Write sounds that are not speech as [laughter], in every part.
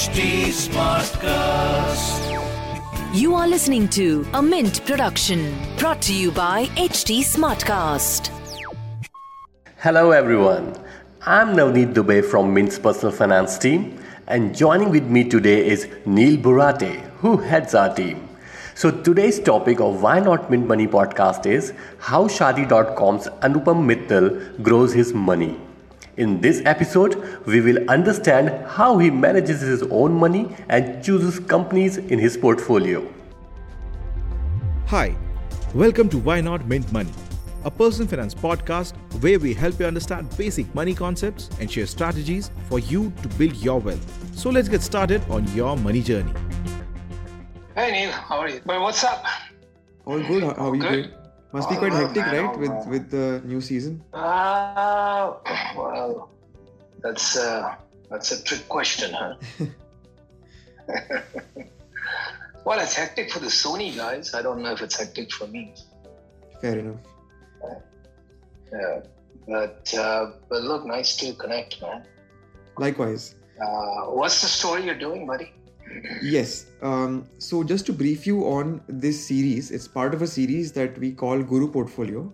HT Smartcast. You are listening to a Mint production brought to you by HT Smartcast. Hello everyone. I'm Navneet Dubey from Mint's personal finance team and joining with me today is Neil Borate who heads our team. So today's topic of Why Not Mint Money podcast is how Shaadi.com's Anupam Mittal grows his money. In this episode, we will understand how he manages his own money and chooses companies in his portfolio. Hi, welcome to Why Not Mint Money, a personal finance podcast where we help you understand basic money concepts and share strategies for you to build your wealth. So let's get started on your money journey. Hey Neil, how are you? Well, what's up? All good. How, how are you Good. doing? Must be quite hectic, right? With with the new season. Uh, well, that's uh, that's a trick question, huh? [laughs] well, it's hectic for the Sony guys. I don't know if it's hectic for me. Fair enough. Yeah, but uh, but look, nice to connect, man. Likewise. Uh, what's the story you're doing, buddy? Yes. Um, so just to brief you on this series, it's part of a series that we call Guru Portfolio,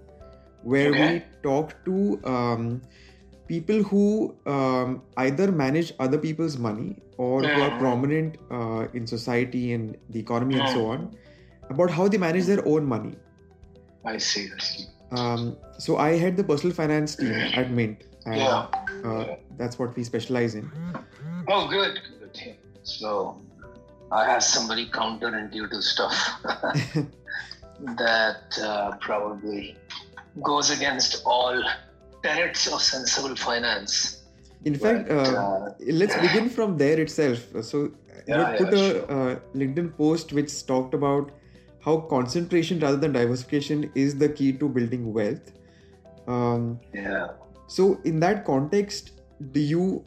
where we talk to um, people who um, either manage other people's money or who are Mhm. prominent uh, in society and the economy and so Mhm. on, about how they manage their own money. I see. Um, so I head the personal finance team at Mint, and Yeah. uh, that's what we specialize in. Oh, good. Good. So I have somebody counterintuitive stuff [laughs] that uh, probably goes against all tenets of sensible finance. In fact, But, uh, uh, let's [laughs] begin from there itself. So you Yeah, had put yeah, a sure. uh, LinkedIn post which talked about how concentration rather than diversification is the key to building wealth. Um, Yeah. so in that context, do you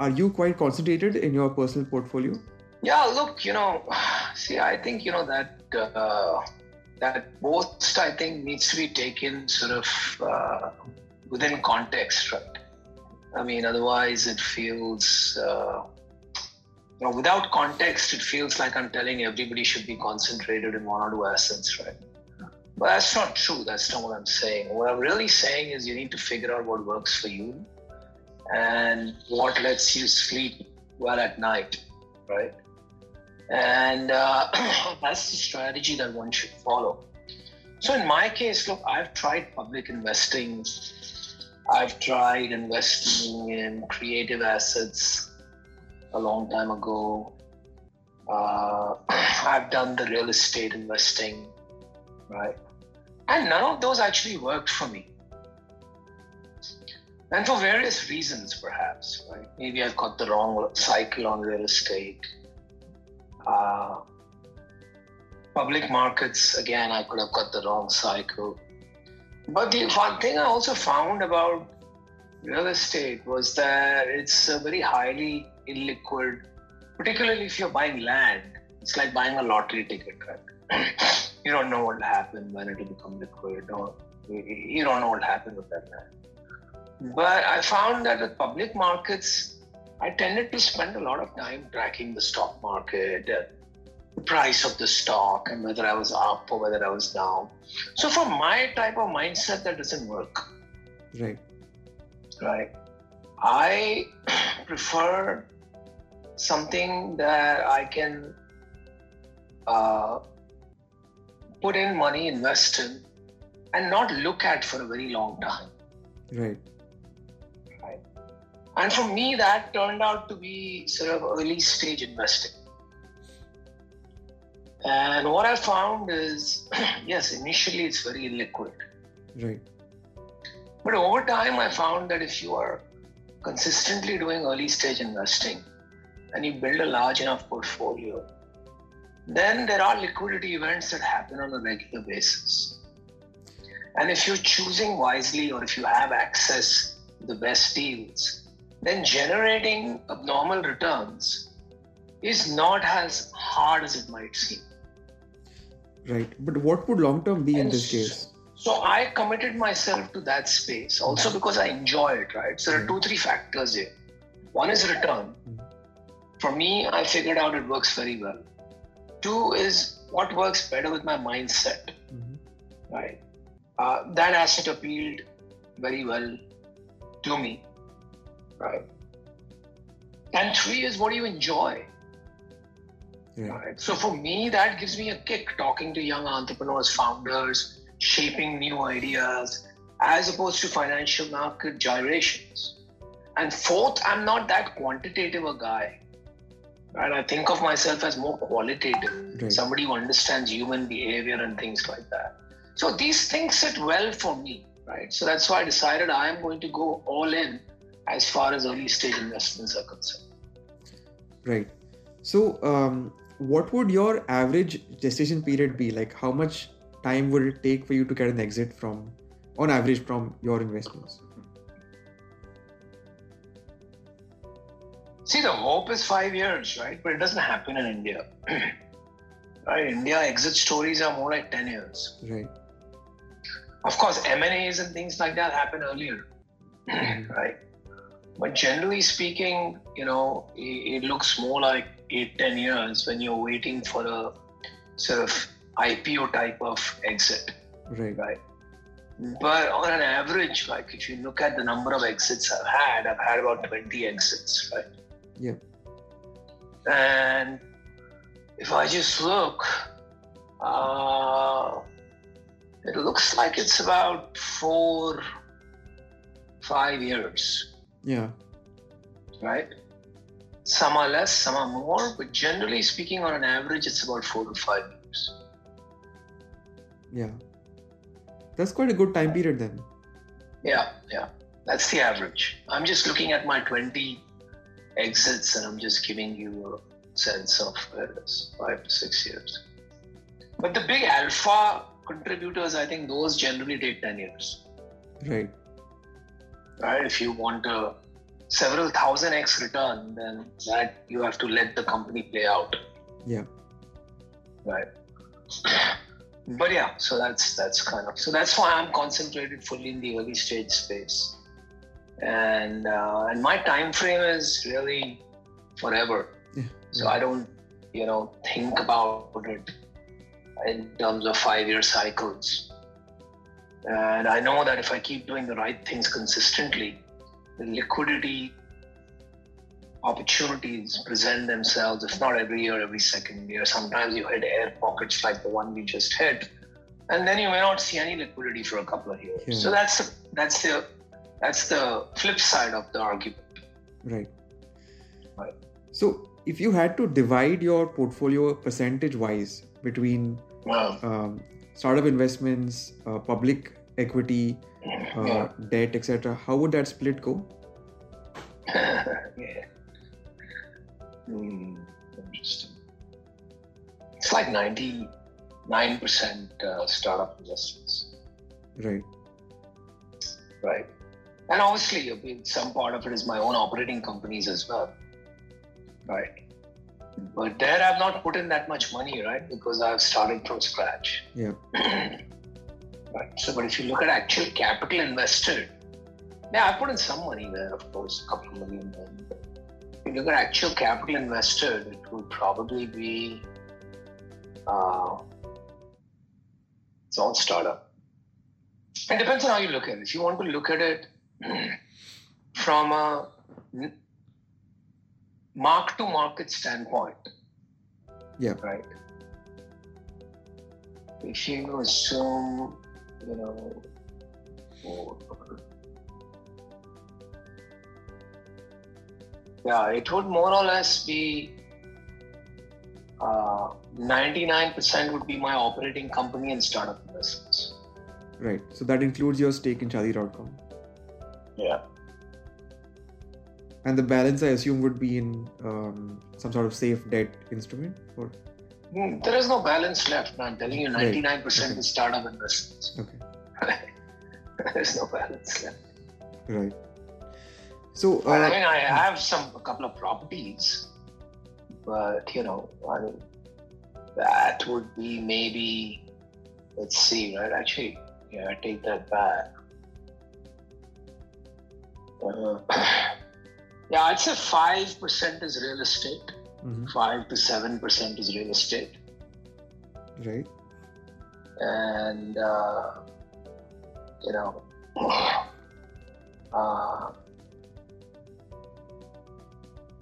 are you quite concentrated in your personal portfolio? Yeah, look, you know, [sighs] see, I think, you know, that uh, that post, I think, needs to be taken sort of uh, within context, right? I mean, otherwise it feels, uh, you know, without context, it feels like I'm telling everybody should be concentrated in one or two assets, right? But that's not true. That's not what I'm saying. What I'm really saying is you need to figure out what works for you and what lets you sleep well at night, right? And uh, [clears throat] that's the strategy that one should follow. So, in my case, look, I've tried public investing, I've tried investing in creative assets a long time ago. Uh, [clears throat] I've done the real estate investing, right? And none of those actually worked for me. And for various reasons, perhaps, right? Maybe I've got the wrong cycle on real estate. Uh, public markets, again, I could have got the wrong cycle. But the one thing I also found about real estate was that it's a very highly illiquid, particularly if you're buying land. It's like buying a lottery ticket, right? [clears throat] you don't know what will happen when it will become liquid, or you- don't know what will happen with that land. But I found that with public markets, I tended to spend a lot of time tracking the stock market, uh, the price of the stock, and whether I was up or whether I was down. So, for my type of mindset, that doesn't work, Right. right? I [clears throat] prefer something that I can uh, put in money, invest in, and not look at for a very long time. Right. And for me, that turned out to be sort of early stage investing. And what I found is, [clears throat] yes, initially it's very liquid. Right. But over time, I found that if you are consistently doing early stage investing and you build a large enough portfolio, then there are liquidity events that happen on a regular basis. And if you're choosing wisely or if you have access to the best deals, then generating abnormal returns is not as hard as it might seem. Right. But what would long term be in this case? So I committed myself to that space also because I enjoy it, right? So there are two, three factors here. One is return, for me, I figured out it works very well. Two is what works better with my mindset, Mhm. right? Uh, that asset appealed very well to me, right? And three is what do you enjoy, Right. right? So for me, that gives me a kick talking to young entrepreneurs, founders, shaping new ideas, as opposed to financial market gyrations. And fourth, I'm not that quantitative a guy. Right? I think of myself as more qualitative, Right. somebody who understands human behavior and things like that. So these things sit well for me, right? So that's why I decided I am going to go all in as far as early stage investments are concerned. Right. So, um, what would your average gestation period be? Like, how much time would it take for you to get an exit from, on average, from your investments? See, the hope is five years, right? But it doesn't happen in India. [clears throat] right? India exit stories are more like 10 years. Right. Of course, M&As and things like that happen earlier, [clears throat] right? But generally speaking, you know, it, it looks more like eight, 10 years when you're waiting for a sort of IPO type of exit, Right. right? But on an average, like if you look at the number of exits I've had, I've had about 20 exits, right? Yeah. And if I just look, uh, it looks like it's about four, five years, Yeah. right? Some are less, some are more, but generally speaking, on an average, it's about four to five years. Yeah. That's quite a good time period then. Yeah, yeah. That's the average. I'm just looking at my 20 exits and I'm just giving you a sense of where it is five to six years. But the big alpha contributors, I think those generally take 10 years, Right. Right? If you want a several thousand X return, then that you have to let the company play out, Yeah. right? But yeah, so that's that's kind of so that's why I'm concentrated fully in the early stage space, and uh, and my time frame is really forever. Yeah. So I don't, you know, think about it in terms of five-year cycles. And I know that if I keep doing the right things consistently, the liquidity opportunities present themselves, if not every year, every second year. Sometimes you hit air pockets like the one we just hit, and then you may not see any liquidity for a couple of years. Yeah. So that's the that's the that's the flip side of the argument. Right. Right. So, if you had to divide your portfolio percentage wise between Well, um, startup investments, uh, public equity, uh, yeah. debt, etc., how would that split go? yeah. Hmm, interesting. It's like 99% uh, startup investments, Right. right? And obviously, I mean, some part of it is my own operating companies as well, right? But there I've not put in that much money, right? Because I've started from scratch. Yeah. [clears throat] right. So, but if you look at actual capital invested, yeah, I put in some money there, of course, a couple of million. Then. If you look at actual capital invested, it would probably be. Uh, it's all startup. It depends on how you look at it. If you want to look at it [clears throat] from a mark to market standpoint, Yeah. right? If you assume, you know, yeah, it would more or less be uh, 99% would be my operating company and startup investments. Right. So that includes your stake in Shaadi.com. Yeah. And the balance, I assume, would be in um, some sort of safe debt instrument. Or There is no balance left. I'm telling you, 99% Okay. is startup investments. okay, [laughs] There's no balance left. right. So Well, I uh, mean, I have some a couple of properties, but you know, I mean, that would be maybe. Let's see, right? Actually, yeah, I take that back. Uh, [clears throat] Yeah, I'd say five percent is real estate. Mhm. Five to seven percent is real estate, Right. and uh, you know, [sighs] uh,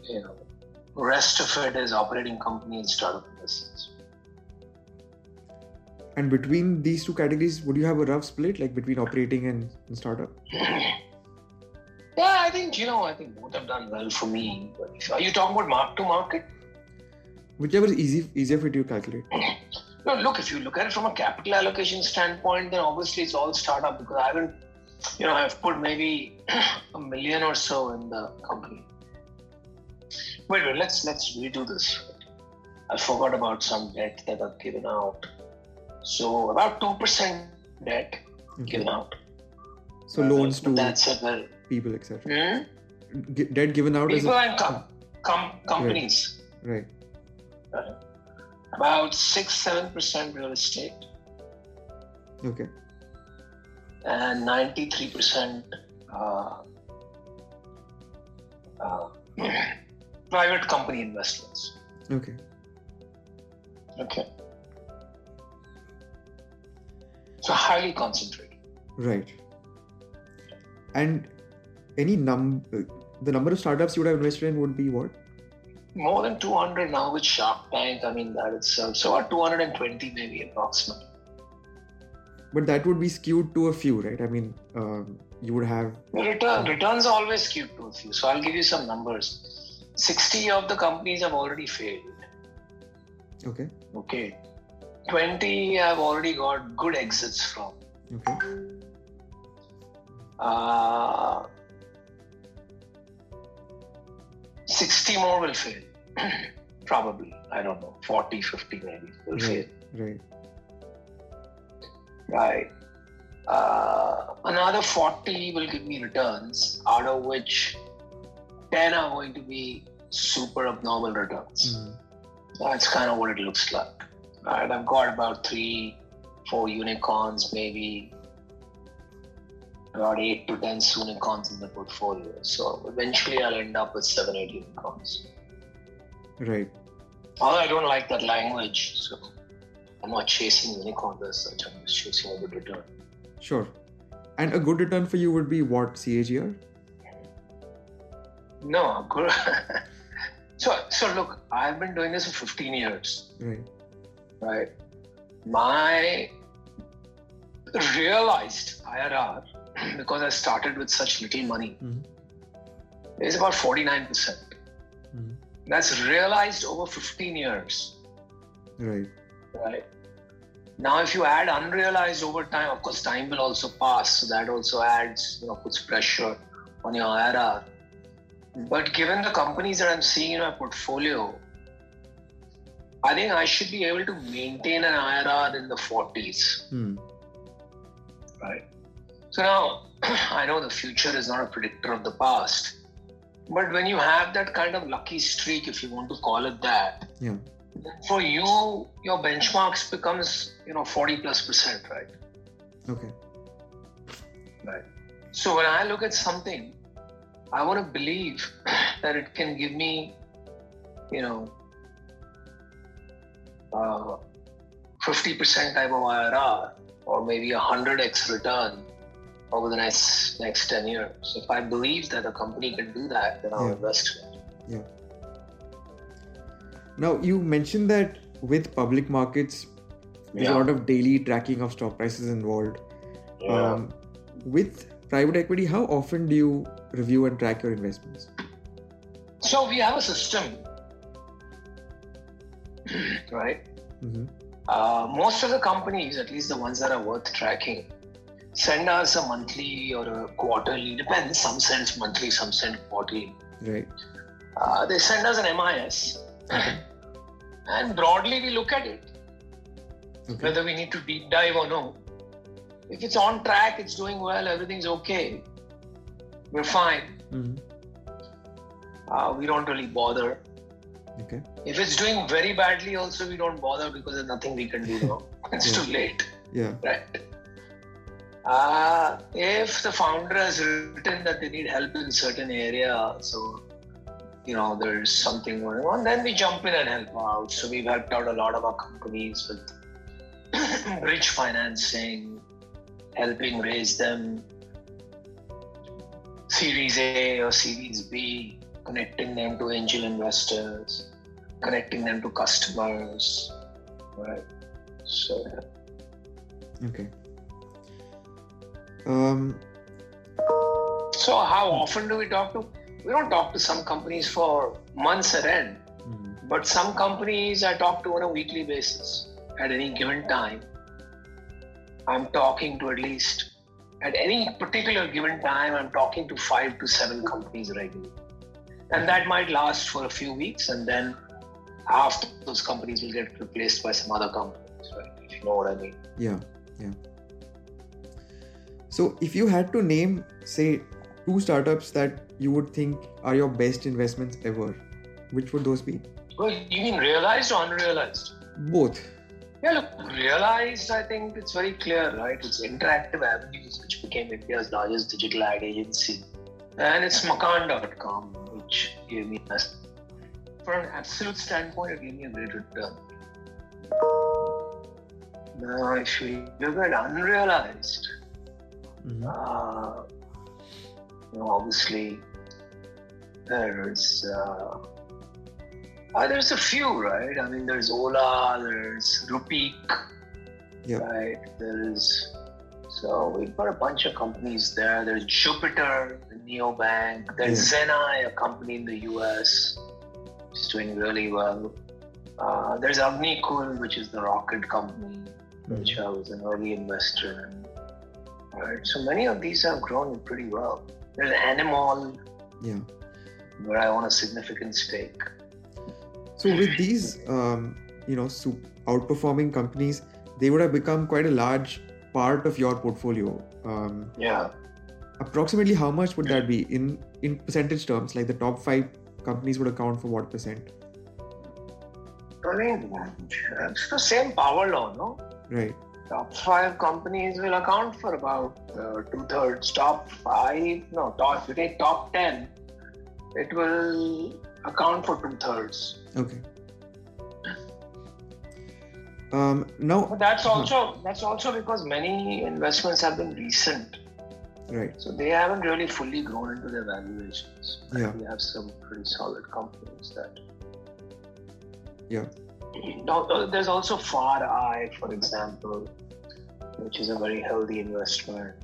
you know, rest of it is operating company and startup investments. And between these two categories, would you have a rough split, like between operating and, and startup? [clears throat] Yeah, I think you know. I think both have done well for me. Are you talking about mark to market? Whichever is easy, easier for you to calculate. No, look. If you look at it from a capital allocation standpoint, then obviously it's all startup because I haven't, you know, I've put maybe [clears throat] a million or so in the company. Wait, wait. Let's let's redo this. I forgot about some debt that I've given out. So about two percent debt Okay. given out. So loans to That's a. people, etc. Hmm? G- debt given out as People a and com- com- companies. right. About six seven percent real estate Okay. and ninety three percent uh, uh, private company investments. Okay. Okay. So highly concentrated. Right. And any num the number of startups you would have invested in would be what? More than 200 now with Shark Tank. I mean, that itself. So about 220 maybe approximately. But that would be skewed to a few, right? I mean, um, you would have return, returns are always skewed to a few. So I'll give you some numbers. 60 of the companies have already failed. okay, Okay. 20 have already got good exits from. okay, Uh, 60 more will fail. [clears throat] Probably. I don't know. 40, 50 maybe will fail. right, right, Right. Uh, another 40 will give me returns, out of which 10 are going to be super abnormal returns. Mhm. That's kind of what it looks like. Right. I've got about three, four unicorns, maybe about eight to 10 unicorns in the portfolio. So eventually I'll end up with seven, eight unicorns. right. Although I don't like that language, so I'm not chasing unicorns as such. I'm just chasing a good return. Sure. And a good return for you would be what CAGR? No, good. [laughs] so, so look, I've been doing this for 15 years, Right. right? My realized IRR, because I started with such little money, Mhm. is about 49%. Mhm. That's realized over 15 years, Right. right? Now, if you add unrealized over time, of course, time will also pass, so that also adds, you know, puts pressure on your IRR. But given the companies that I'm seeing in my portfolio, I think I should be able to maintain an IRR in the 40s, Hmm. right? So [clears throat] now, I know the future is not a predictor of the past, but when you have that kind of lucky streak, if you want to call it that, Yeah. for you, your benchmarks becomes, you know, 40 plus percent, right? Okay. Right. So when I look at something, I want to believe [clears throat] that it can give me, you know, uh, 50% type of IRR or maybe a 100x return over the next next 10 years. If I believe that a company can do that, then I'll Yeah. invest in it. Now you mentioned that with public markets, there's Yeah. a lot of daily tracking of stock prices involved. Um, with private equity, how often do you review and track your investments? so we have a system, [clears throat] right? hmm Uh, most of the companies, at least the ones that are worth tracking, send us a monthly or a quarterly, depends, some send monthly, some send quarterly. Right. Uh, they send us an MIS, [clears throat] and broadly we look at it, Okay. whether we need to deep dive or no. If it's on track, it's doing well, everything's okay, we're fine. hmm Uh, we don't really bother. Okay. If it's doing very badly, also we don't bother because there's nothing we can do now. [laughs] it's Yeah. too late. Yeah. Right. Uh, if the founder has written that they need help in certain area, so you know, there's something going on, then we jump in and help out. So we've helped out a lot of our companies with [coughs] bridge financing, helping raise them Series A or Series B, connecting them to angel investors, connecting them to customers, right? So. Okay. Um, So how often do we talk to? We don't talk to some companies for months at end, mhm, but some companies I talk to on a weekly basis. At any given time, I'm talking to at least at any particular given time, I'm talking to five to seven companies regularly, and that might last for a few weeks, and then after those companies will get replaced by some other companies, right? If you know what I mean. yeah, yeah. So, if you had to name, say, two startups that you would think are your best investments ever, which would those be? Well, you mean realized or unrealized? Both. Yeah, look, realized, I think it's very clear, right? It's Interactive Avenues, which became India's largest digital ad agency. And it's Makaan.com, which gave me, a, for an absolute standpoint, it gave me a great return. Now, if you look at unrealized, Mhm. uh, you know, obviously, there's uh, uh, there's a few, right? I mean, there's Ola, there's Rupeek, Yeah. right? There's so we've got a bunch of companies there. There's Jupiter, the neobank. There's Zenai, a company in the US, is doing really well. Uh, there's Agnikul, which is the rocket company, which I was an early investor in. Right. So many of these have grown pretty well. There's Animall, Yeah. where I own a significant stake. So with these, um, you know, outperforming companies, they would have become quite a large part of your portfolio. Um, Yeah. approximately how much would that be in in percentage terms? Like the top five companies would account for what percent? I mean, it's the same power law, no? Right. Top five companies will account for about uh, two thirds. Top five, no, top, if you take top ten, it will account for two thirds. Okay. Um, now, But that's also that's also because many investments have been recent, right. so they haven't really fully grown into their valuations. Yeah. We have some pretty solid companies that. Yeah. Uh, there's also FarEye, for example, which is a very healthy investment,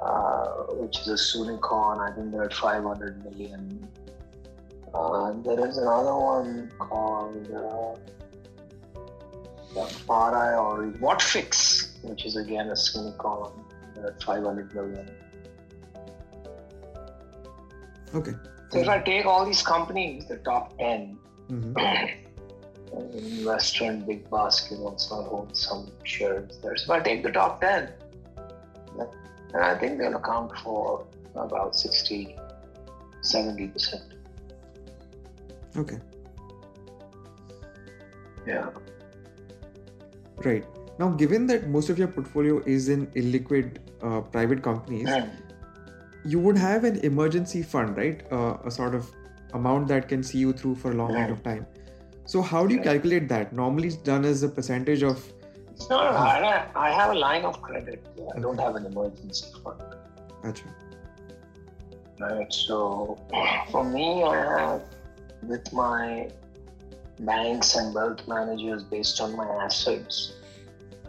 uh, which is a unicorn. I think they're at 500 million. Uh, there is another one called uh, yeah, FarEye or Whatfix, which is again a unicorn. They're at 500 million. Okay. So if I take all these companies, the top 10, Mhm. [clears throat] investor in BigBasket also owns some shares there. So I take the top 10, and I think they'll account for about 60, 70%. Okay. Yeah. Right. Now, given that most of your portfolio is in illiquid uh, private companies, you would have an emergency fund, right? Uh, a sort of amount that can see you through for a long period of time. So, how do you calculate that? Normally, it's done as a percentage of. No, no, I, I have a line of credit. I don't have an emergency fund. Gotcha. Right. So for me, I have with my banks and wealth managers based on my assets,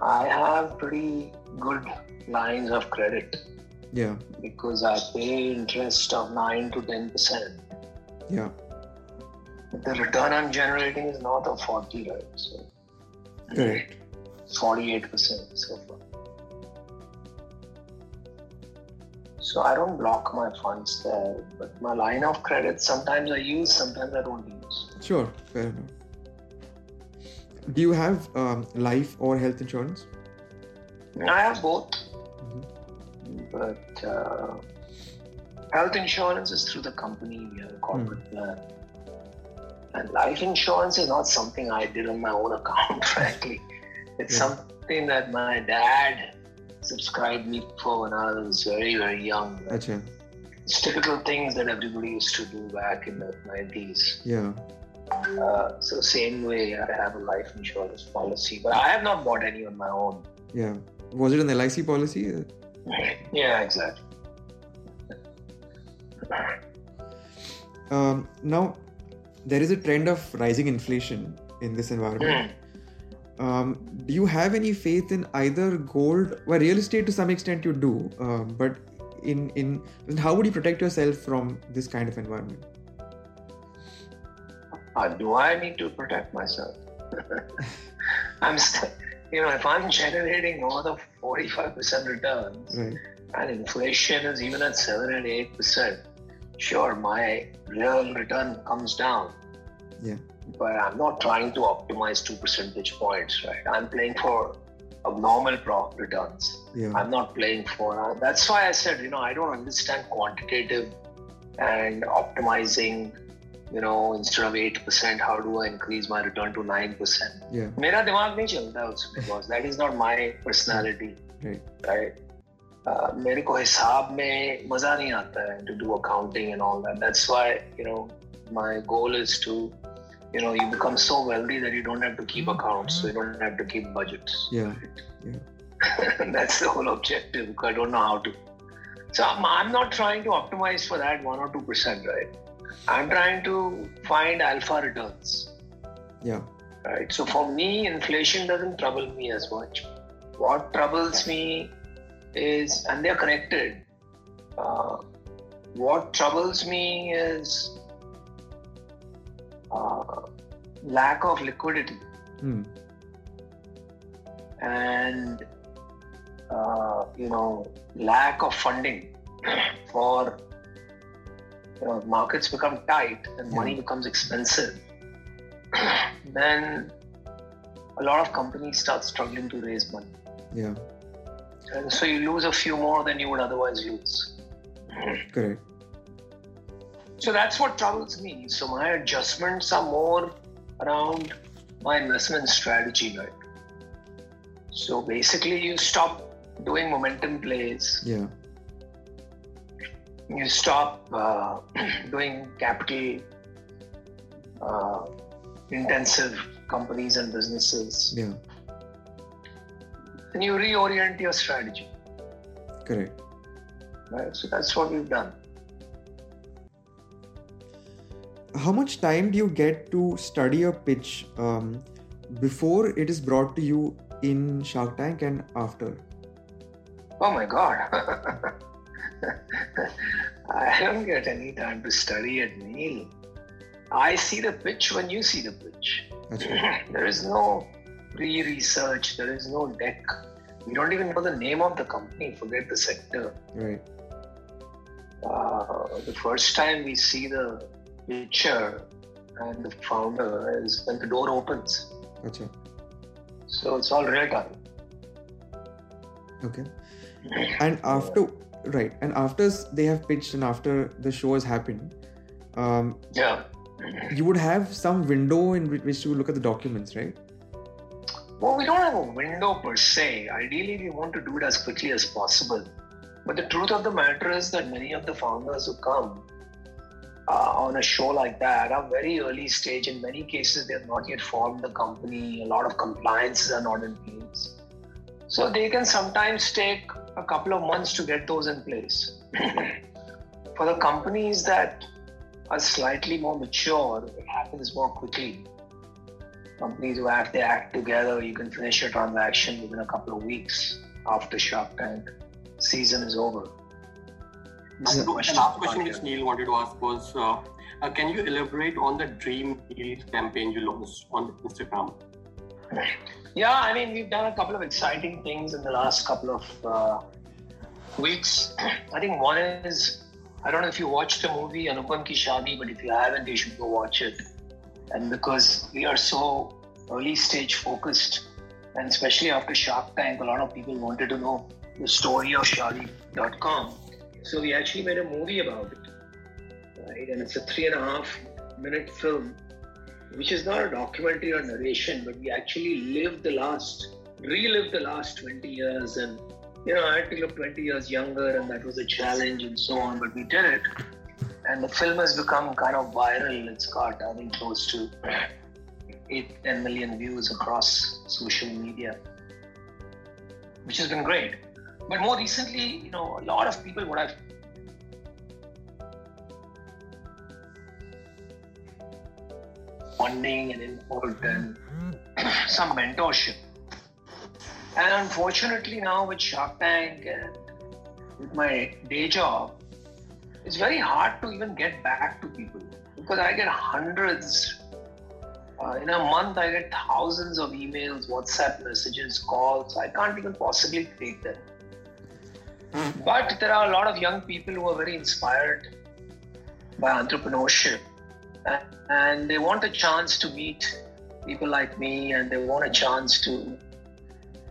I have pretty good lines of credit Yeah. because I pay interest of nine to ten percent. Yeah. The return I'm generating is north of forty, right? So Correct. forty-eight percent so far. So I don't block my funds there, but my line of credit sometimes I use, sometimes I don't use. Sure. Fair enough. Do you have um, life or health insurance? I have both, Mhm. but uh, health insurance is through the company, we have a corporate plan. And life insurance is not something I did on my own account, [laughs] frankly. It's Yeah. something that my dad subscribed me for when I was very, very young. Gotcha. It's typical things that everybody used to do back in the 90s. Yeah. Uh, so same way, I have a life insurance policy, but I have not bought any on my own. Yeah. Was it an LIC policy? [laughs] Yeah, exactly. Um, now, there is a trend of rising inflation in this environment. Um, do you have any faith in either gold? Well, real estate to some extent you do, um, but in in how would you protect yourself from this kind of environment? Uh, do I need to protect myself? [laughs] I'm, st- you know, if I'm generating more than 45% returns Right. and inflation is even at 7 and 8%, sure, my real return comes down. Yeah. But I'm not trying to optimize two percentage points, right? I'm playing for abnormal pro- returns. Yeah. I'm not playing for. Uh, that's why I said, you know, I don't understand quantitative and optimizing. You know, instead of eight percent, how do I increase my return to nine percent? Yeah. मेरा दिमाग नहीं चलता उसमें because that is not my personality. Right. Right. Uh, मेरे को हिसाब में मजा नहीं आता है to do accounting and all that. That's why you know my goal is to you know you become so wealthy that you don't have to keep accounts, so you don't have to keep budgets. Yeah. [laughs] That's the whole objective. because I don't know how to. So I'm, I'm not trying to optimize for that one or two percent, right? I'm trying to find alpha returns, Yeah. right? So for me, inflation doesn't trouble me as much. What troubles me is, and they're connected. Uh, what troubles me is uh, lack of liquidity Hmm. and uh, you know lack of funding [clears throat] for you know markets become tight and money becomes expensive [clears throat] then a lot of companies start struggling to raise money Yeah. And so you lose a few more than you would otherwise lose Correct. so that's what troubles me so my adjustments are more around my investment strategy right so basically you stop doing momentum plays Yeah. you stop uh, [clears throat] doing capital uh, intensive companies and businesses Yeah. And you reorient your strategy Correct. right so that's what we've done How much time do you get to study a pitch um, before it is brought to you in Shark Tank and after? oh my god [laughs] i don't get any time to study it neil i see the pitch when you see the pitch That's [clears throat] right. there is no pre-research there is no deck we don't even know the name of the company forget the sector Right. uh, the first time we see the picture and the founder is when the door opens. Gotcha. So it's all real time. Okay. And after, right, and after they have pitched and after the show has happened, um, Yeah. you would have some window in which, which you look at the documents, right? Well, we don't have a window per se. Ideally, we want to do it as quickly as possible. But the truth of the matter is that many of the founders who come uh, on a show like that are very early stage. In many cases, they have not yet formed the company. A lot of compliances are not in place. So they can sometimes take a couple of months to get those in place. [clears throat] For the companies that are slightly more mature, it happens more quickly companies who have to act together, you can finish your transaction within a couple of weeks after Shark Tank season is over. Yeah. So, the last question which Neil wanted to ask was, uh, uh, can you elaborate on the Dream Deal campaign you launched on Instagram? Yeah, I mean, we've done a couple of exciting things in the last couple of uh, weeks. [clears throat] I think one is, I don't know if you watched the movie Anupam Ki Shadi, but if you haven't, you should go watch it. And because we are so early stage focused, and especially after Shark Tank, a lot of people wanted to know the story of Shaadi.com. So we actually made a movie about it, right? And it's a three and a half minute film which is not a documentary or narration, but we actually lived the last, relived the last 20 years and you know, I had to look 20 years younger, and that was a challenge and so on, but we did it. And the film has become kind of viral. It's got, I think, close to 8, 10 million views across social media, which has been great. But more recently, you know, a lot of people, what I've funding and input and [clears throat] some mentorship. And unfortunately, now with Shark Tank and with my day job, it's very hard to even get back to people because I get hundreds. Uh, in a month, I get thousands of emails, WhatsApp messages, calls. I can't even possibly take them. But there are a lot of young people who are very inspired by entrepreneurship and they want a chance to meet people like me and they want a chance to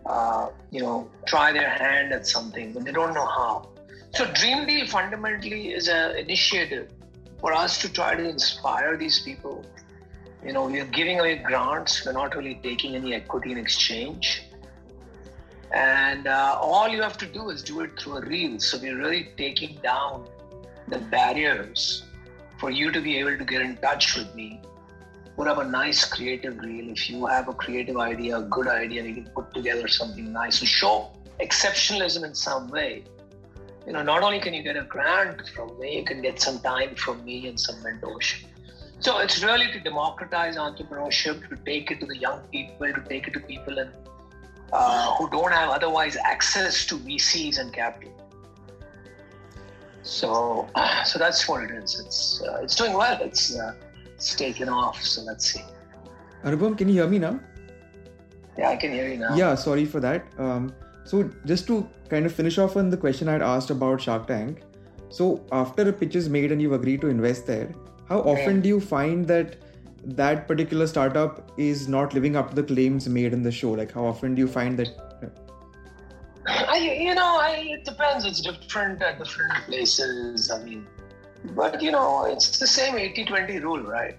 uh, you know try their hand at something but they don't know how so dream deal fundamentally is an initiative for us to try to inspire these people. You know we are giving away grants. We're not really taking any equity in exchange. And uh, all you have to do is do it through a reel. So we're really taking down the barriers for you to be able to get in touch with me, put up a nice creative reel. If you have a creative idea, a good idea, you can put together something nice to show exceptionalism in some way. You know, not only can you get a grant from me, you can get some time from me and some mentorship. So it's really to democratize entrepreneurship, to take it to the young people, to take it to people and, uh, who don't have otherwise access to VCs and capital. So, so that's what it is. It's uh, it's doing well. It's uh, it's taken off. So let's see. Anupam, can you hear me now? Yeah, I can hear you now. Yeah, sorry for that. Um, so just to kind of finish off on the question I'd asked about Shark Tank. So after a pitch is made and you've agreed to invest there, how often do you find that that particular startup is not living up to the claims made in the show? Like how often do you find that I, you know, I, it depends. It's different at different places. I mean, but you know, it's the same 80-20 rule, right?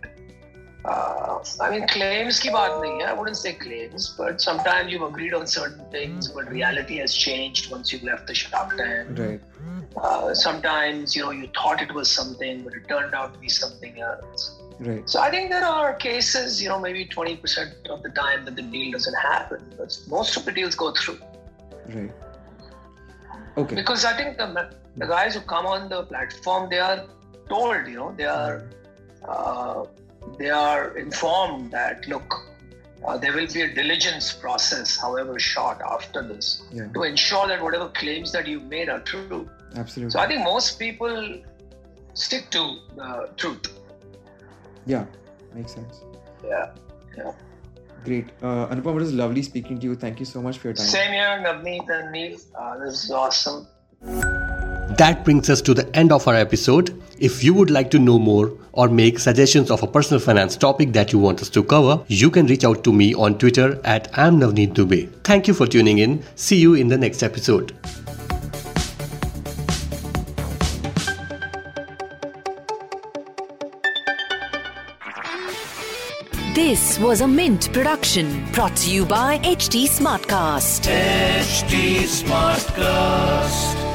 Uh, I mean, claims ki baat nahi hai. I wouldn't say claims, but sometimes you've agreed on certain things, but reality has changed once you've left the Shark Tank. right? Uh, sometimes, you know, you thought it was something, but it turned out to be something else. Right. So I think there are cases, you know, maybe 20% of the time that the deal doesn't happen, but most of the deals go through. Right. Okay. Because I think the, the guys who come on the platform, they are told, you know, they are uh, they are informed that look, uh, there will be a diligence process, however short, after this, Yeah. to ensure that whatever claims that you've made are true. Absolutely. So I think most people stick to the truth. yeah, makes sense. Yeah. Yeah. Great. Uh, Anupam, it was lovely speaking to you. Thank you so much for your time. Same here, Navneet and Neil. Uh, this is awesome. That brings us to the end of our episode. If you would like to know more or make suggestions of a personal finance topic that you want us to cover, you can reach out to me on Twitter at I'm Navneet Dubey. Thank you for tuning in. See you in the next episode. This was a Mint production brought to you by HT Smartcast. HT Smartcast.